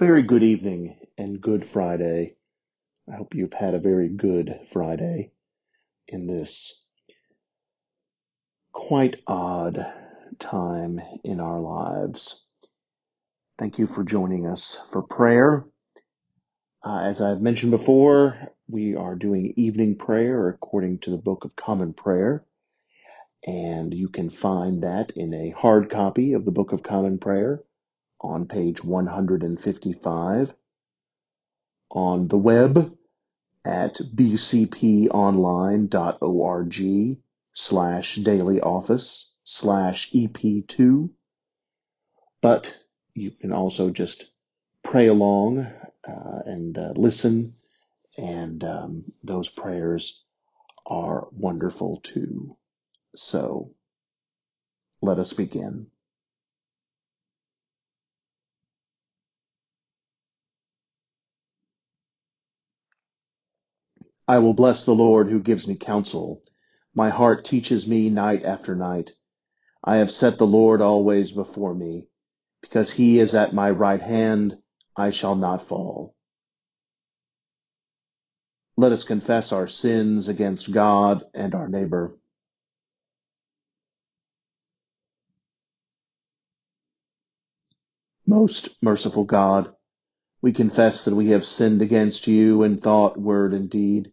Very good evening and good Friday. I hope you've had a very good Friday in this quite odd time in our lives. Thank you for joining us for prayer. Uh, as I've mentioned before, we are doing evening prayer according to the Book of Common Prayer, and you can find that in a hard copy of the Book of Common Prayer on page 155 on the web at bcponline.org slash daily office slash EP2. But you can also just pray along uh, and uh, listen, and um, those prayers are wonderful too. So let us begin. I will bless the Lord who gives me counsel. My heart teaches me night after night. I have set the Lord always before me. Because he is at my right hand, I shall not fall. Let us confess our sins against God and our neighbor. Most merciful God, we confess that we have sinned against you in thought, word, and deed,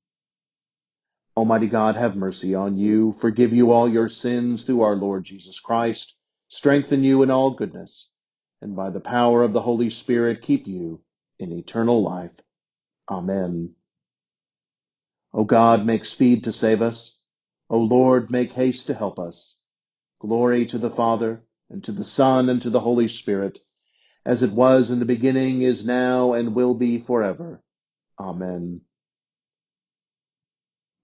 Almighty God, have mercy on you, forgive you all your sins through our Lord Jesus Christ, strengthen you in all goodness, and by the power of the Holy Spirit keep you in eternal life. Amen. O God, make speed to save us. O Lord, make haste to help us. Glory to the Father, and to the Son, and to the Holy Spirit, as it was in the beginning, is now, and will be forever. Amen.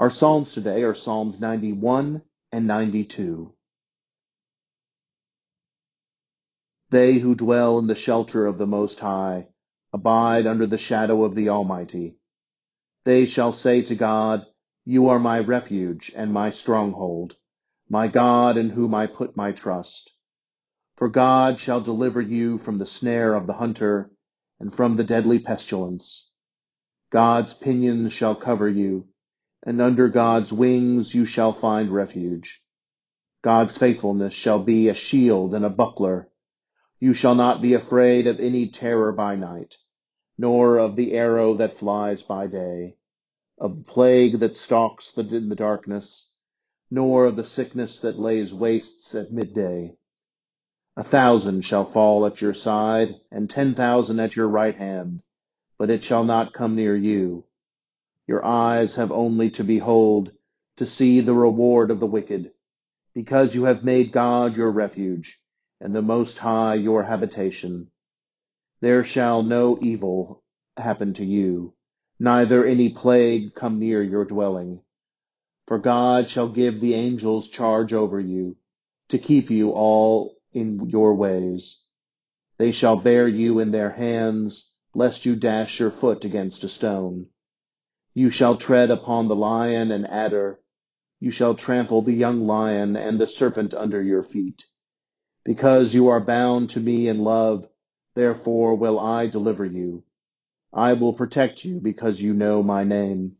Our Psalms today are Psalms 91 and 92. They who dwell in the shelter of the Most High abide under the shadow of the Almighty. They shall say to God, You are my refuge and my stronghold, my God in whom I put my trust. For God shall deliver you from the snare of the hunter and from the deadly pestilence. God's pinions shall cover you, and under God's wings you shall find refuge. God's faithfulness shall be a shield and a buckler. You shall not be afraid of any terror by night, nor of the arrow that flies by day, of the plague that stalks in the darkness, nor of the sickness that lays wastes at midday. A thousand shall fall at your side, and ten thousand at your right hand, but it shall not come near you. Your eyes have only to behold, to see the reward of the wicked, because you have made God your refuge, and the Most High your habitation. There shall no evil happen to you, neither any plague come near your dwelling. For God shall give the angels charge over you, to keep you all in your ways. They shall bear you in their hands, lest you dash your foot against a stone. You shall tread upon the lion and adder. You shall trample the young lion and the serpent under your feet. Because you are bound to me in love, therefore will I deliver you. I will protect you because you know my name.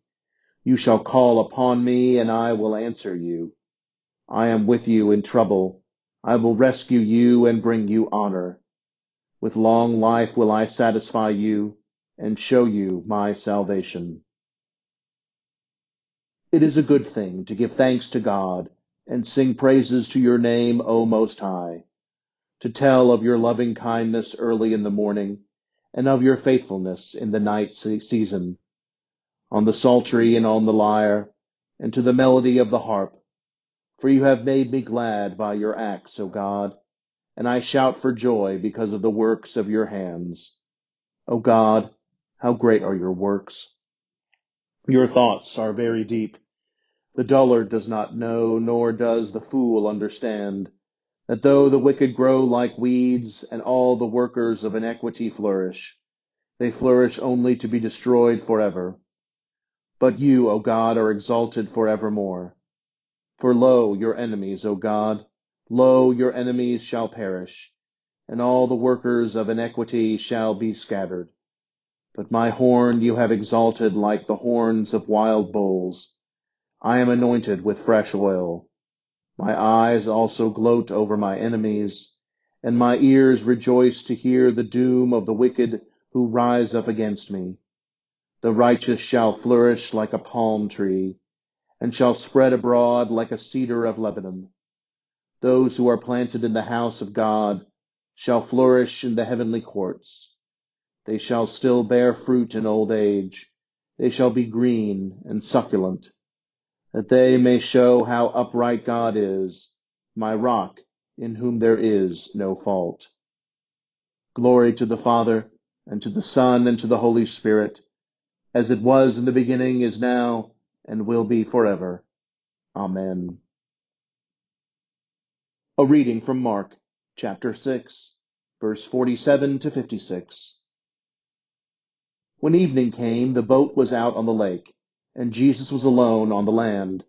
You shall call upon me and I will answer you. I am with you in trouble. I will rescue you and bring you honor. With long life will I satisfy you and show you my salvation. It is a good thing to give thanks to God and sing praises to your name, O Most High, to tell of your loving kindness early in the morning and of your faithfulness in the night season, on the psaltery and on the lyre, and to the melody of the harp. For you have made me glad by your acts, O God, and I shout for joy because of the works of your hands. O God, how great are your works! Your thoughts are very deep. The dullard does not know, nor does the fool understand, that though the wicked grow like weeds, and all the workers of iniquity flourish, they flourish only to be destroyed forever. But you, O God, are exalted forevermore. For lo, your enemies, O God, lo, your enemies shall perish, and all the workers of iniquity shall be scattered. But my horn you have exalted like the horns of wild bulls. I am anointed with fresh oil. My eyes also gloat over my enemies, and my ears rejoice to hear the doom of the wicked who rise up against me. The righteous shall flourish like a palm tree, and shall spread abroad like a cedar of Lebanon. Those who are planted in the house of God shall flourish in the heavenly courts. They shall still bear fruit in old age. They shall be green and succulent, that they may show how upright God is, my rock, in whom there is no fault. Glory to the Father, and to the Son, and to the Holy Spirit, as it was in the beginning, is now, and will be forever. Amen. A reading from Mark, chapter 6, verse 47 to 56. When evening came, the boat was out on the lake, and Jesus was alone on the land.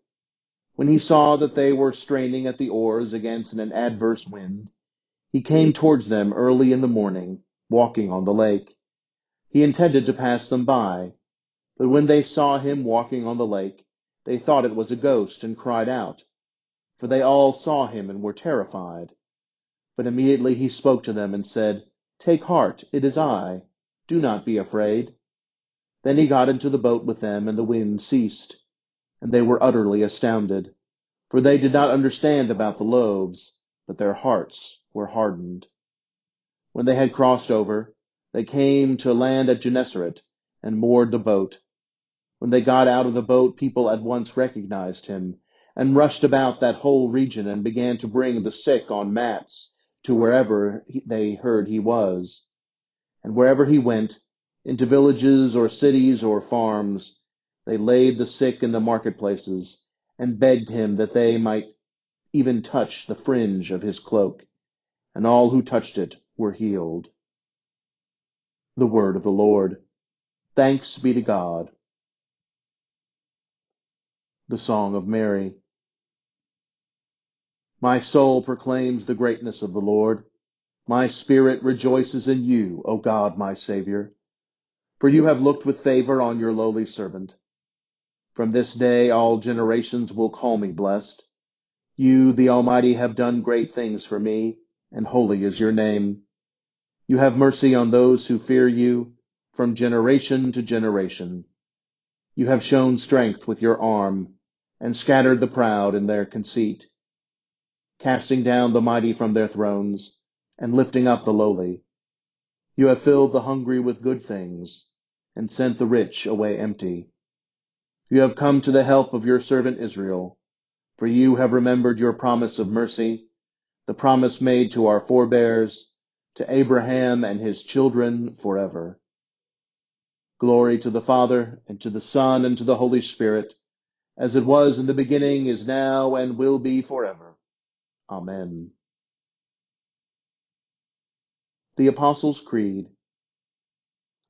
When he saw that they were straining at the oars against an adverse wind, he came towards them early in the morning, walking on the lake. He intended to pass them by, but when they saw him walking on the lake, they thought it was a ghost and cried out, for they all saw him and were terrified. But immediately he spoke to them and said, Take heart, it is I. Do not be afraid. Then he got into the boat with them, and the wind ceased. And they were utterly astounded, for they did not understand about the loaves, but their hearts were hardened. When they had crossed over, they came to land at Gennesaret, and moored the boat. When they got out of the boat, people at once recognized him, and rushed about that whole region, and began to bring the sick on mats to wherever they heard he was. And wherever he went, into villages or cities or farms, they laid the sick in the marketplaces, and begged him that they might even touch the fringe of his cloak. And all who touched it were healed. The word of the Lord. Thanks be to God. The Song of Mary. My soul proclaims the greatness of the Lord. My spirit rejoices in you, O God, my Savior. For you have looked with favor on your lowly servant. From this day all generations will call me blessed. You, the Almighty, have done great things for me, and holy is your name. You have mercy on those who fear you from generation to generation. You have shown strength with your arm and scattered the proud in their conceit, casting down the mighty from their thrones and lifting up the lowly. You have filled the hungry with good things and sent the rich away empty. You have come to the help of your servant Israel, for you have remembered your promise of mercy, the promise made to our forebears, to Abraham and his children forever. Glory to the Father, and to the Son, and to the Holy Spirit, as it was in the beginning, is now, and will be forever. Amen. The Apostles' Creed.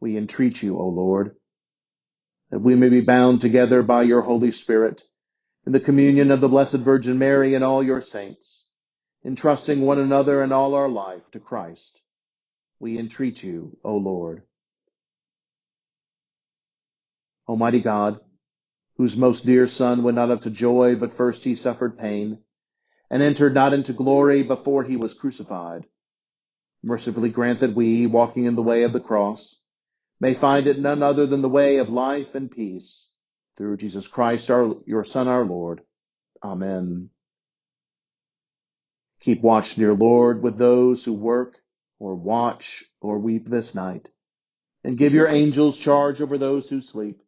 we entreat you, O Lord. That we may be bound together by your Holy Spirit in the communion of the Blessed Virgin Mary and all your saints, entrusting one another and all our life to Christ. We entreat you, O Lord. Almighty God, whose most dear Son went not up to joy, but first he suffered pain, and entered not into glory before he was crucified, mercifully grant that we, walking in the way of the cross, may find it none other than the way of life and peace, through Jesus Christ, our, your Son, our Lord. Amen. Keep watch, dear Lord, with those who work or watch or weep this night, and give your angels charge over those who sleep.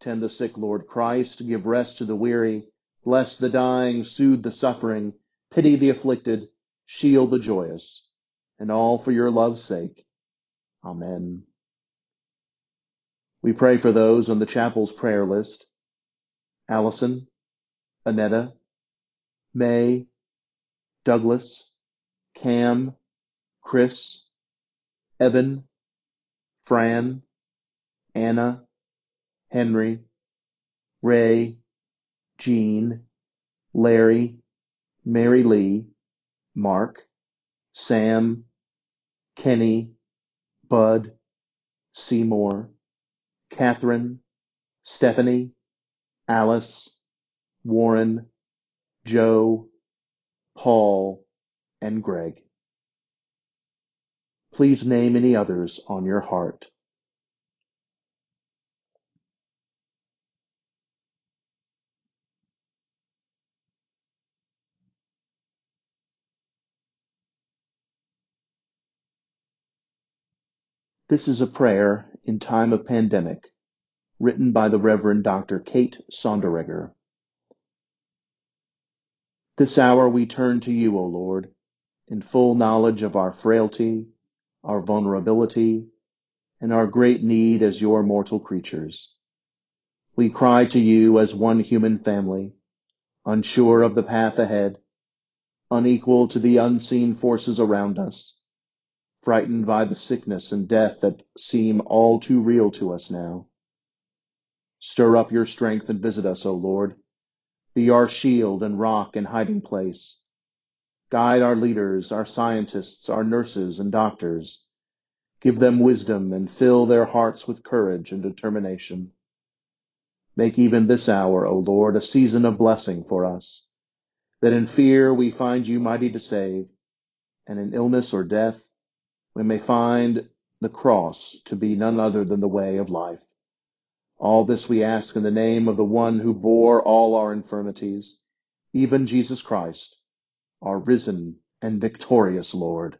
Tend the sick, Lord Christ, give rest to the weary, bless the dying, soothe the suffering, pity the afflicted, shield the joyous, and all for your love's sake. Amen. We pray for those on the chapel's prayer list. Allison, Annetta, May, Douglas, Cam, Chris, Evan, Fran, Anna, Henry, Ray, Jean, Larry, Mary Lee, Mark, Sam, Kenny, Bud, Seymour, Catherine, Stephanie, Alice, Warren, Joe, Paul, and Greg. Please name any others on your heart. This is a prayer in time of pandemic written by the Reverend Dr. Kate Sonderegger. This hour we turn to you, O Lord, in full knowledge of our frailty, our vulnerability, and our great need as your mortal creatures. We cry to you as one human family, unsure of the path ahead, unequal to the unseen forces around us, frightened by the sickness and death that seem all too real to us now. Stir up your strength and visit us, O Lord. Be our shield and rock and hiding place. Guide our leaders, our scientists, our nurses and doctors. Give them wisdom and fill their hearts with courage and determination. Make even this hour, O Lord, a season of blessing for us, that in fear we find you mighty to save, and in illness or death we may find the cross to be none other than the way of life. All this we ask in the name of the one who bore all our infirmities, even Jesus Christ, our risen and victorious Lord.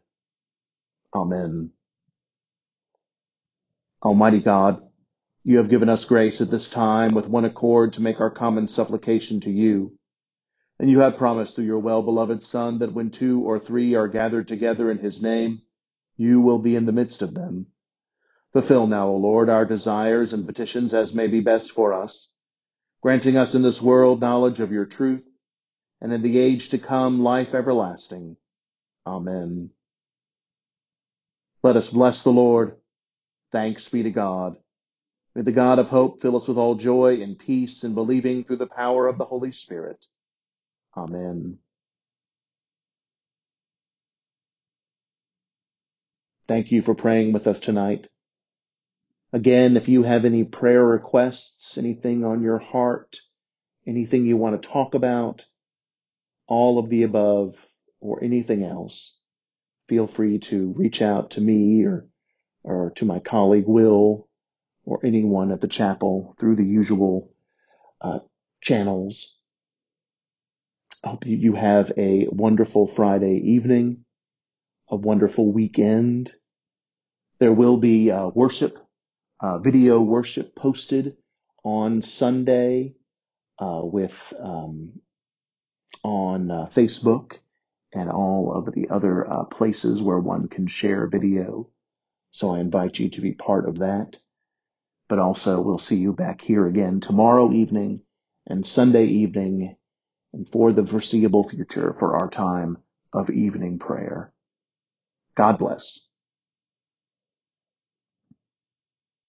Amen. Almighty God, you have given us grace at this time with one accord to make our common supplication to you. And you have promised through your well-beloved Son that when two or three are gathered together in his name, You will be in the midst of them. Fulfill now, O Lord, our desires and petitions as may be best for us, granting us in this world knowledge of your truth, and in the age to come life everlasting. Amen. Let us bless the Lord. Thanks be to God. May the God of hope fill us with all joy and peace in believing through the power of the Holy Spirit. Amen. Thank you for praying with us tonight. Again, if you have any prayer requests, anything on your heart, anything you want to talk about, all of the above, or anything else, feel free to reach out to me or, or to my colleague Will or anyone at the chapel through the usual uh, channels. I hope you, you have a wonderful Friday evening, a wonderful weekend. There will be uh, worship, uh, video worship posted on Sunday uh, with um, on uh, Facebook and all of the other uh, places where one can share video. So I invite you to be part of that. But also, we'll see you back here again tomorrow evening and Sunday evening and for the foreseeable future for our time of evening prayer. God bless.